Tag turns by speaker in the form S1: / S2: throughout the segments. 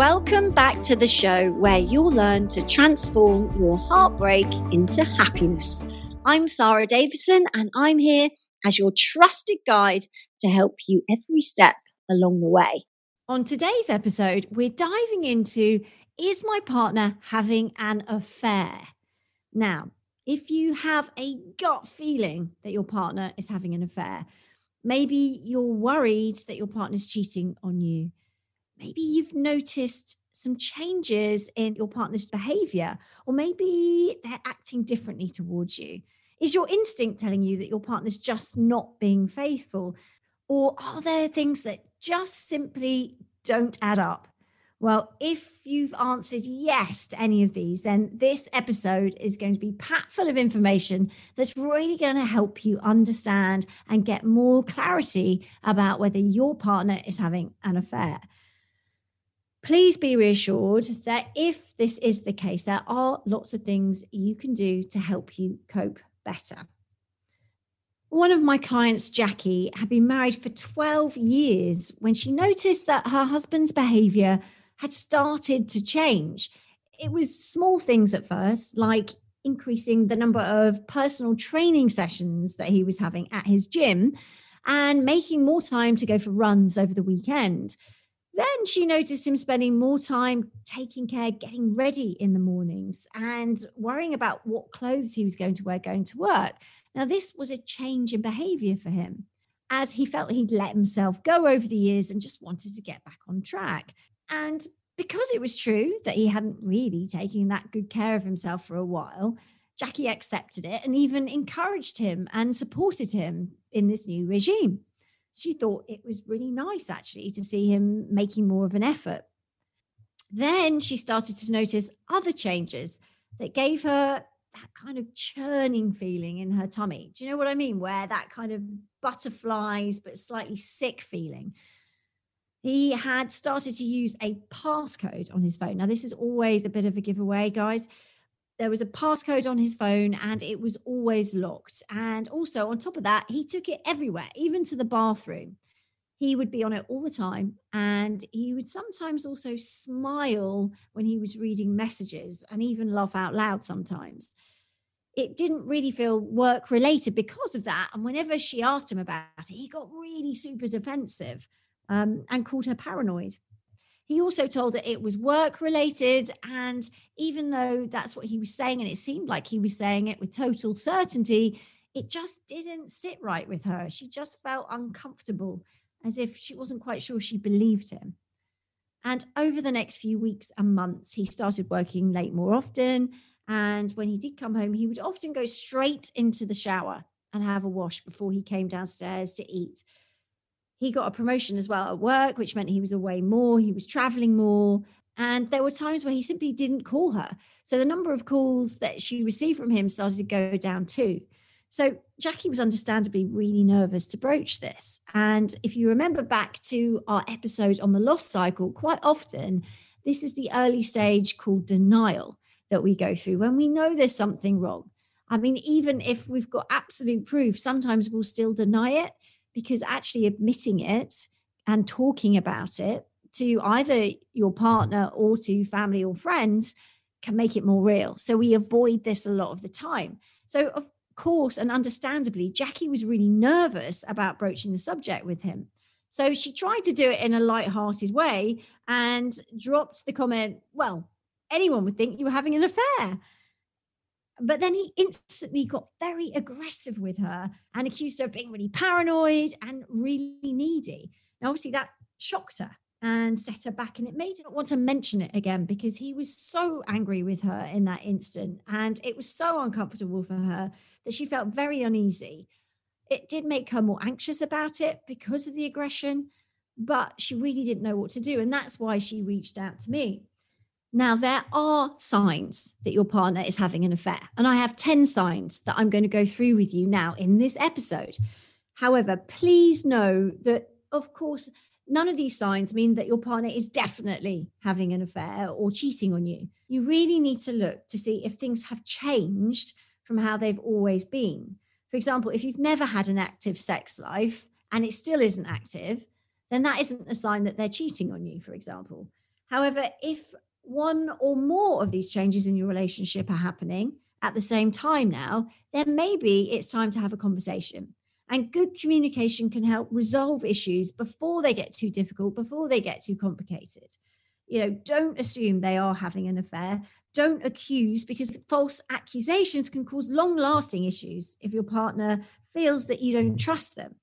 S1: Welcome back to the show where you'll learn to transform your heartbreak into happiness. I'm Sara Davison and I'm here as your trusted guide to help you every step along the way. On today's episode, we're diving into Is my partner having an affair? Now, if you have a gut feeling that your partner is having an affair, maybe you're worried that your partner's cheating on you maybe you've noticed some changes in your partner's behavior, or maybe they're acting differently towards you. Is your instinct telling you that your partner's just not being faithful? Or are there things that just simply don't add up? Well, if you've answered yes to any of these, then this episode is going to be packed full of information that's really going to help you understand and get more clarity about whether your partner is having an affair please be reassured that if this is the case, there are lots of things you can do to help you cope better. One of my clients, Jackie, had been married for 12 years when she noticed that her husband's behavior had started to change. It was small things at first, like increasing the number of personal training sessions that he was having at his gym and making more time to go for runs over the weekend. Then she noticed him spending more time taking care, getting ready in the mornings, and worrying about what clothes he was going to wear going to work. Now, this was a change in behavior for him as he felt he'd let himself go over the years and just wanted to get back on track. And because it was true that he hadn't really taken that good care of himself for a while, Jackie accepted it and even encouraged him and supported him in this new regime she thought it was really nice actually to see him making more of an effort. Then she started to notice other changes that gave her that kind of churning feeling in her tummy. Do you know what I mean? Where that kind of butterflies but slightly sick feeling. He had started to use a passcode on his phone. Now, this is always a bit of a giveaway, guys there was a passcode on his phone and it was always locked. And also, on top of that, he took it everywhere, even to the bathroom. He would be on it all the time. And he would sometimes also smile when he was reading messages and even laugh out loud sometimes. It didn't really feel work related because of that. And whenever she asked him about it, he got really super defensive um, and called her paranoid. He also told her it was work related. And even though that's what he was saying, and it seemed like he was saying it with total certainty, it just didn't sit right with her. She just felt uncomfortable, as if she wasn't quite sure she believed him. And over the next few weeks and months, he started working late more often. And when he did come home, he would often go straight into the shower and have a wash before he came downstairs to eat he got a promotion as well at work, which meant he was away more, he was traveling more. And there were times where he simply didn't call her. So the number of calls that she received from him started to go down too. So Jackie was understandably really nervous to broach this. And if you remember back to our episode on the loss cycle, quite often this is the early stage called denial that we go through when we know there's something wrong. I mean, even if we've got absolute proof, sometimes we'll still deny it because actually admitting it and talking about it to either your partner or to family or friends can make it more real. So we avoid this a lot of the time. So, of course, and understandably, Jackie was really nervous about broaching the subject with him. So she tried to do it in a light-hearted way and dropped the comment, Well, anyone would think you were having an affair. But then he instantly got very aggressive with her and accused her of being really paranoid and really needy. Now, obviously, that shocked her and set her back. And it made her not want to mention it again because he was so angry with her in that instant. And it was so uncomfortable for her that she felt very uneasy. It did make her more anxious about it because of the aggression, but she really didn't know what to do. And that's why she reached out to me. Now, there are signs that your partner is having an affair, and I have 10 signs that I'm going to go through with you now in this episode. However, please know that, of course, none of these signs mean that your partner is definitely having an affair or cheating on you. You really need to look to see if things have changed from how they've always been. For example, if you've never had an active sex life and it still isn't active, then that isn't a sign that they're cheating on you, for example. However, if one or more of these changes in your relationship are happening at the same time now, then maybe it's time to have a conversation. And good communication can help resolve issues before they get too difficult, before they get too complicated. You know, don't assume they are having an affair. Don't accuse because false accusations can cause long lasting issues if your partner feels that you don't trust them.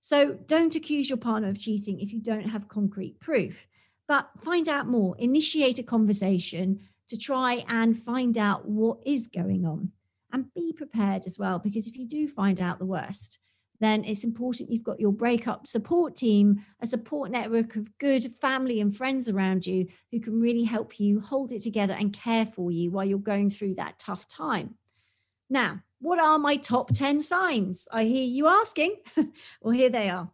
S1: So don't accuse your partner of cheating if you don't have concrete proof but find out more, initiate a conversation to try and find out what is going on and be prepared as well. Because if you do find out the worst, then it's important you've got your breakup support team, a support network of good family and friends around you who can really help you hold it together and care for you while you're going through that tough time. Now, what are my top 10 signs? I hear you asking. well, here they are.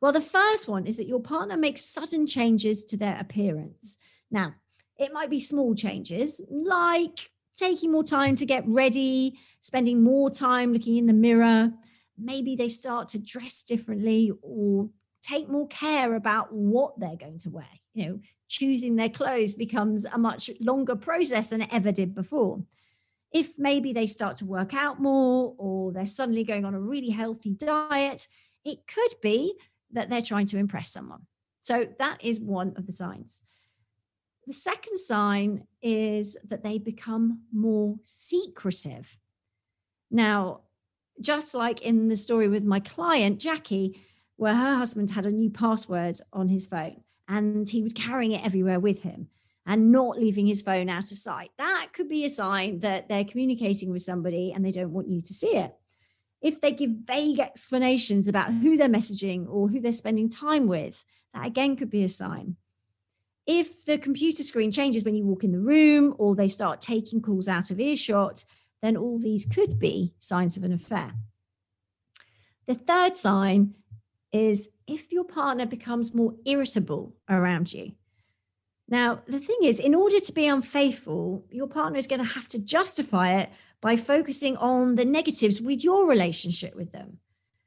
S1: Well, the first one is that your partner makes sudden changes to their appearance. Now, it might be small changes like taking more time to get ready, spending more time looking in the mirror. Maybe they start to dress differently or take more care about what they're going to wear. You know, choosing their clothes becomes a much longer process than it ever did before. If maybe they start to work out more or they're suddenly going on a really healthy diet, it could be that they're trying to impress someone. So that is one of the signs. The second sign is that they become more secretive. Now, just like in the story with my client, Jackie, where her husband had a new password on his phone and he was carrying it everywhere with him and not leaving his phone out of sight. That could be a sign that they're communicating with somebody and they don't want you to see it if they give vague explanations about who they're messaging or who they're spending time with, that again could be a sign. If the computer screen changes when you walk in the room or they start taking calls out of earshot, then all these could be signs of an affair. The third sign is if your partner becomes more irritable around you. Now, the thing is, in order to be unfaithful, your partner is going to have to justify it by focusing on the negatives with your relationship with them.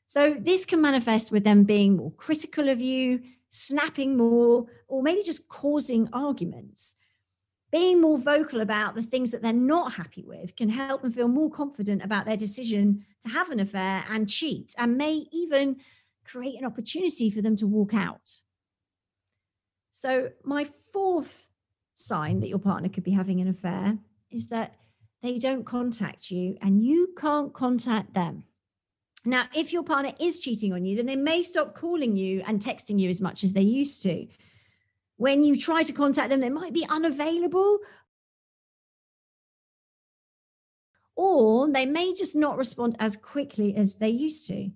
S1: So this can manifest with them being more critical of you, snapping more, or maybe just causing arguments. Being more vocal about the things that they're not happy with can help them feel more confident about their decision to have an affair and cheat, and may even create an opportunity for them to walk out. So, my fourth sign that your partner could be having an affair is that they don't contact you and you can't contact them. Now, if your partner is cheating on you, then they may stop calling you and texting you as much as they used to. When you try to contact them, they might be unavailable or they may just not respond as quickly as they used to.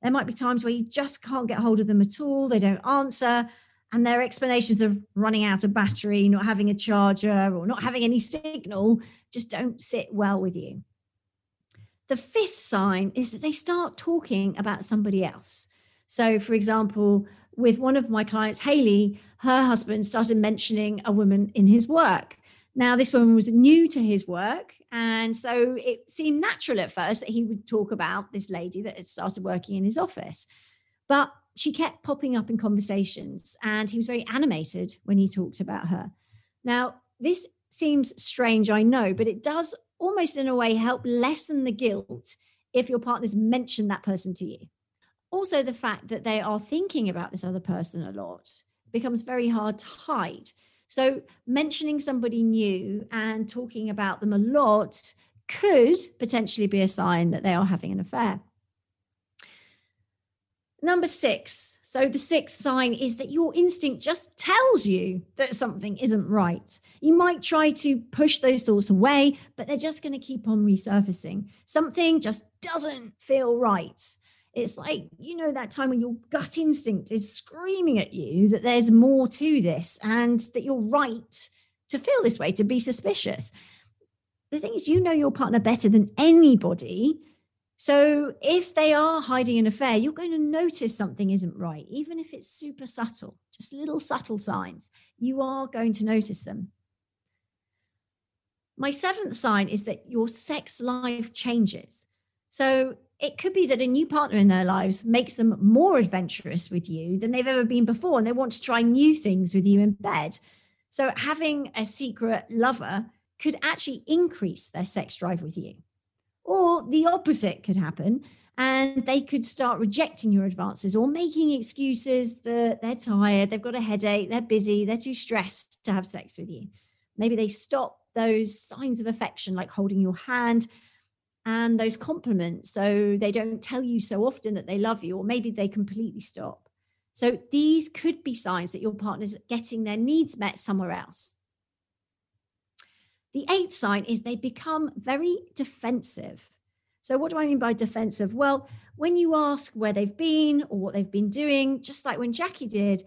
S1: There might be times where you just can't get hold of them at all, they don't answer, and their explanations of running out of battery, not having a charger, or not having any signal just don't sit well with you. The fifth sign is that they start talking about somebody else. So, for example, with one of my clients, Haley, her husband started mentioning a woman in his work. Now, this woman was new to his work. And so it seemed natural at first that he would talk about this lady that had started working in his office. But she kept popping up in conversations and he was very animated when he talked about her. Now, this seems strange, I know, but it does almost in a way help lessen the guilt if your partners mention that person to you. Also, the fact that they are thinking about this other person a lot becomes very hard to hide. So, mentioning somebody new and talking about them a lot could potentially be a sign that they are having an affair. Number six. So, the sixth sign is that your instinct just tells you that something isn't right. You might try to push those thoughts away, but they're just going to keep on resurfacing. Something just doesn't feel right. It's like, you know, that time when your gut instinct is screaming at you that there's more to this and that you're right to feel this way, to be suspicious. The thing is, you know your partner better than anybody. So if they are hiding an affair, you're going to notice something isn't right, even if it's super subtle, just little subtle signs. You are going to notice them. My seventh sign is that your sex life changes. So it could be that a new partner in their lives makes them more adventurous with you than they've ever been before, and they want to try new things with you in bed. So having a secret lover could actually increase their sex drive with you. Or the opposite could happen, and they could start rejecting your advances or making excuses that they're tired, they've got a headache, they're busy, they're too stressed to have sex with you. Maybe they stop those signs of affection, like holding your hand, and those compliments. So they don't tell you so often that they love you, or maybe they completely stop. So these could be signs that your partner's getting their needs met somewhere else. The eighth sign is they become very defensive. So, what do I mean by defensive? Well, when you ask where they've been or what they've been doing, just like when Jackie did,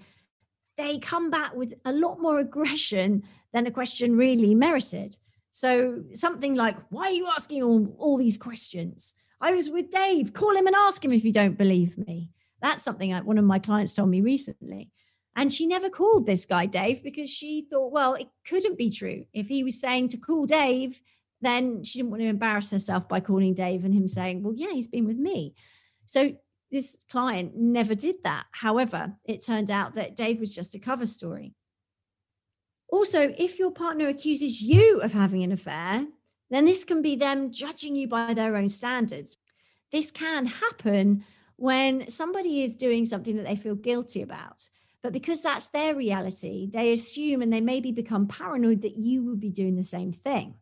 S1: they come back with a lot more aggression than the question really merited. So something like, why are you asking all, all these questions? I was with Dave. Call him and ask him if you don't believe me. That's something I, one of my clients told me recently. And she never called this guy Dave because she thought, well, it couldn't be true. If he was saying to call Dave, then she didn't want to embarrass herself by calling Dave and him saying, well, yeah, he's been with me. So this client never did that. However, it turned out that Dave was just a cover story. Also, if your partner accuses you of having an affair, then this can be them judging you by their own standards. This can happen when somebody is doing something that they feel guilty about. But because that's their reality, they assume and they maybe become paranoid that you would be doing the same thing.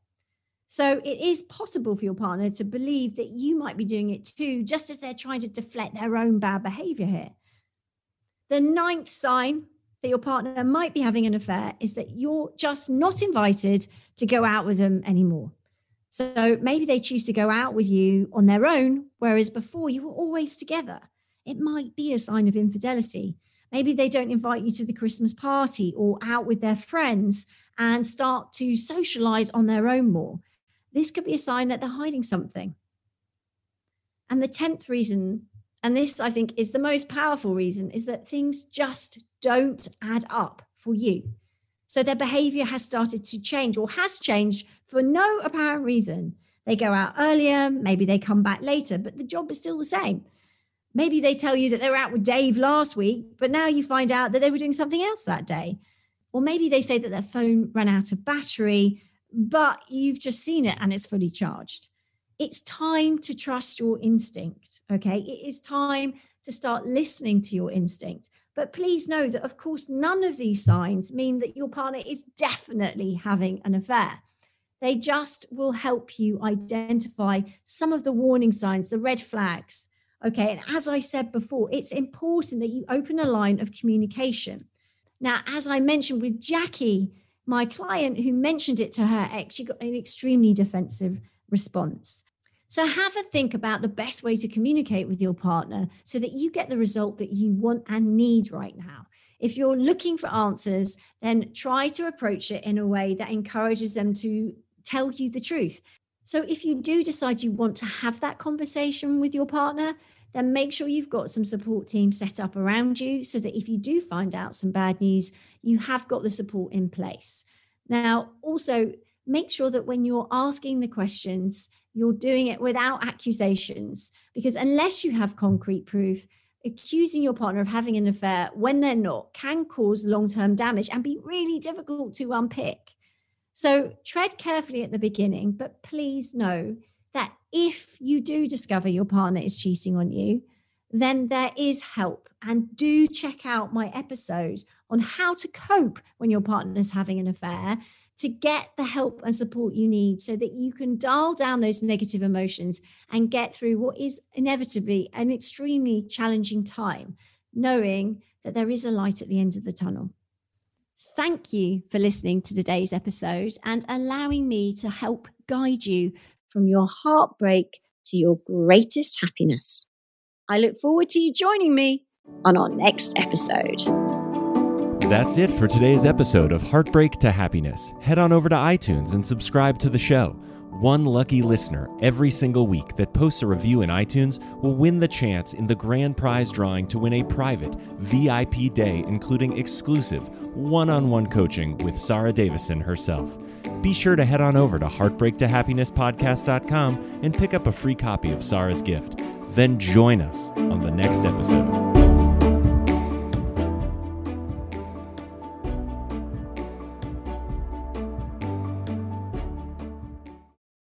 S1: So it is possible for your partner to believe that you might be doing it too, just as they're trying to deflect their own bad behavior here. The ninth sign that your partner might be having an affair is that you're just not invited to go out with them anymore. So maybe they choose to go out with you on their own, whereas before you were always together. It might be a sign of infidelity. Maybe they don't invite you to the Christmas party or out with their friends and start to socialize on their own more. This could be a sign that they're hiding something. And the 10th reason and this I think is the most powerful reason is that things just don't add up for you. So their behavior has started to change or has changed for no apparent reason. They go out earlier, maybe they come back later, but the job is still the same. Maybe they tell you that they were out with Dave last week, but now you find out that they were doing something else that day. Or maybe they say that their phone ran out of battery, but you've just seen it and it's fully charged it's time to trust your instinct. Okay. It is time to start listening to your instinct. But please know that, of course, none of these signs mean that your partner is definitely having an affair. They just will help you identify some of the warning signs, the red flags. Okay. And as I said before, it's important that you open a line of communication. Now, as I mentioned with Jackie, my client who mentioned it to her ex, she got an extremely defensive response. So have a think about the best way to communicate with your partner so that you get the result that you want and need right now. If you're looking for answers, then try to approach it in a way that encourages them to tell you the truth. So if you do decide you want to have that conversation with your partner, then make sure you've got some support team set up around you so that if you do find out some bad news, you have got the support in place. Now, also make sure that when you're asking the questions, you're doing it without accusations. Because unless you have concrete proof, accusing your partner of having an affair when they're not can cause long term damage and be really difficult to unpick. So tread carefully at the beginning, but please know that if you do discover your partner is cheating on you, then there is help. And do check out my episode on how to cope when your partner is having an affair to get the help and support you need so that you can dial down those negative emotions and get through what is inevitably an extremely challenging time, knowing that there is a light at the end of the tunnel. Thank you for listening to today's episode and allowing me to help guide you from your heartbreak to your greatest happiness. I look forward to you joining me on our next episode.
S2: That's it for today's episode of Heartbreak to Happiness. Head on over to iTunes and subscribe to the show. One lucky listener every single week that posts a review in iTunes will win the chance in the grand prize drawing to win a private VIP day, including exclusive one on one coaching with Sara Davison herself. Be sure to head on over to heartbreaktohappinesspodcast.com and pick up a free copy of Sara's gift. Then join us on the next episode.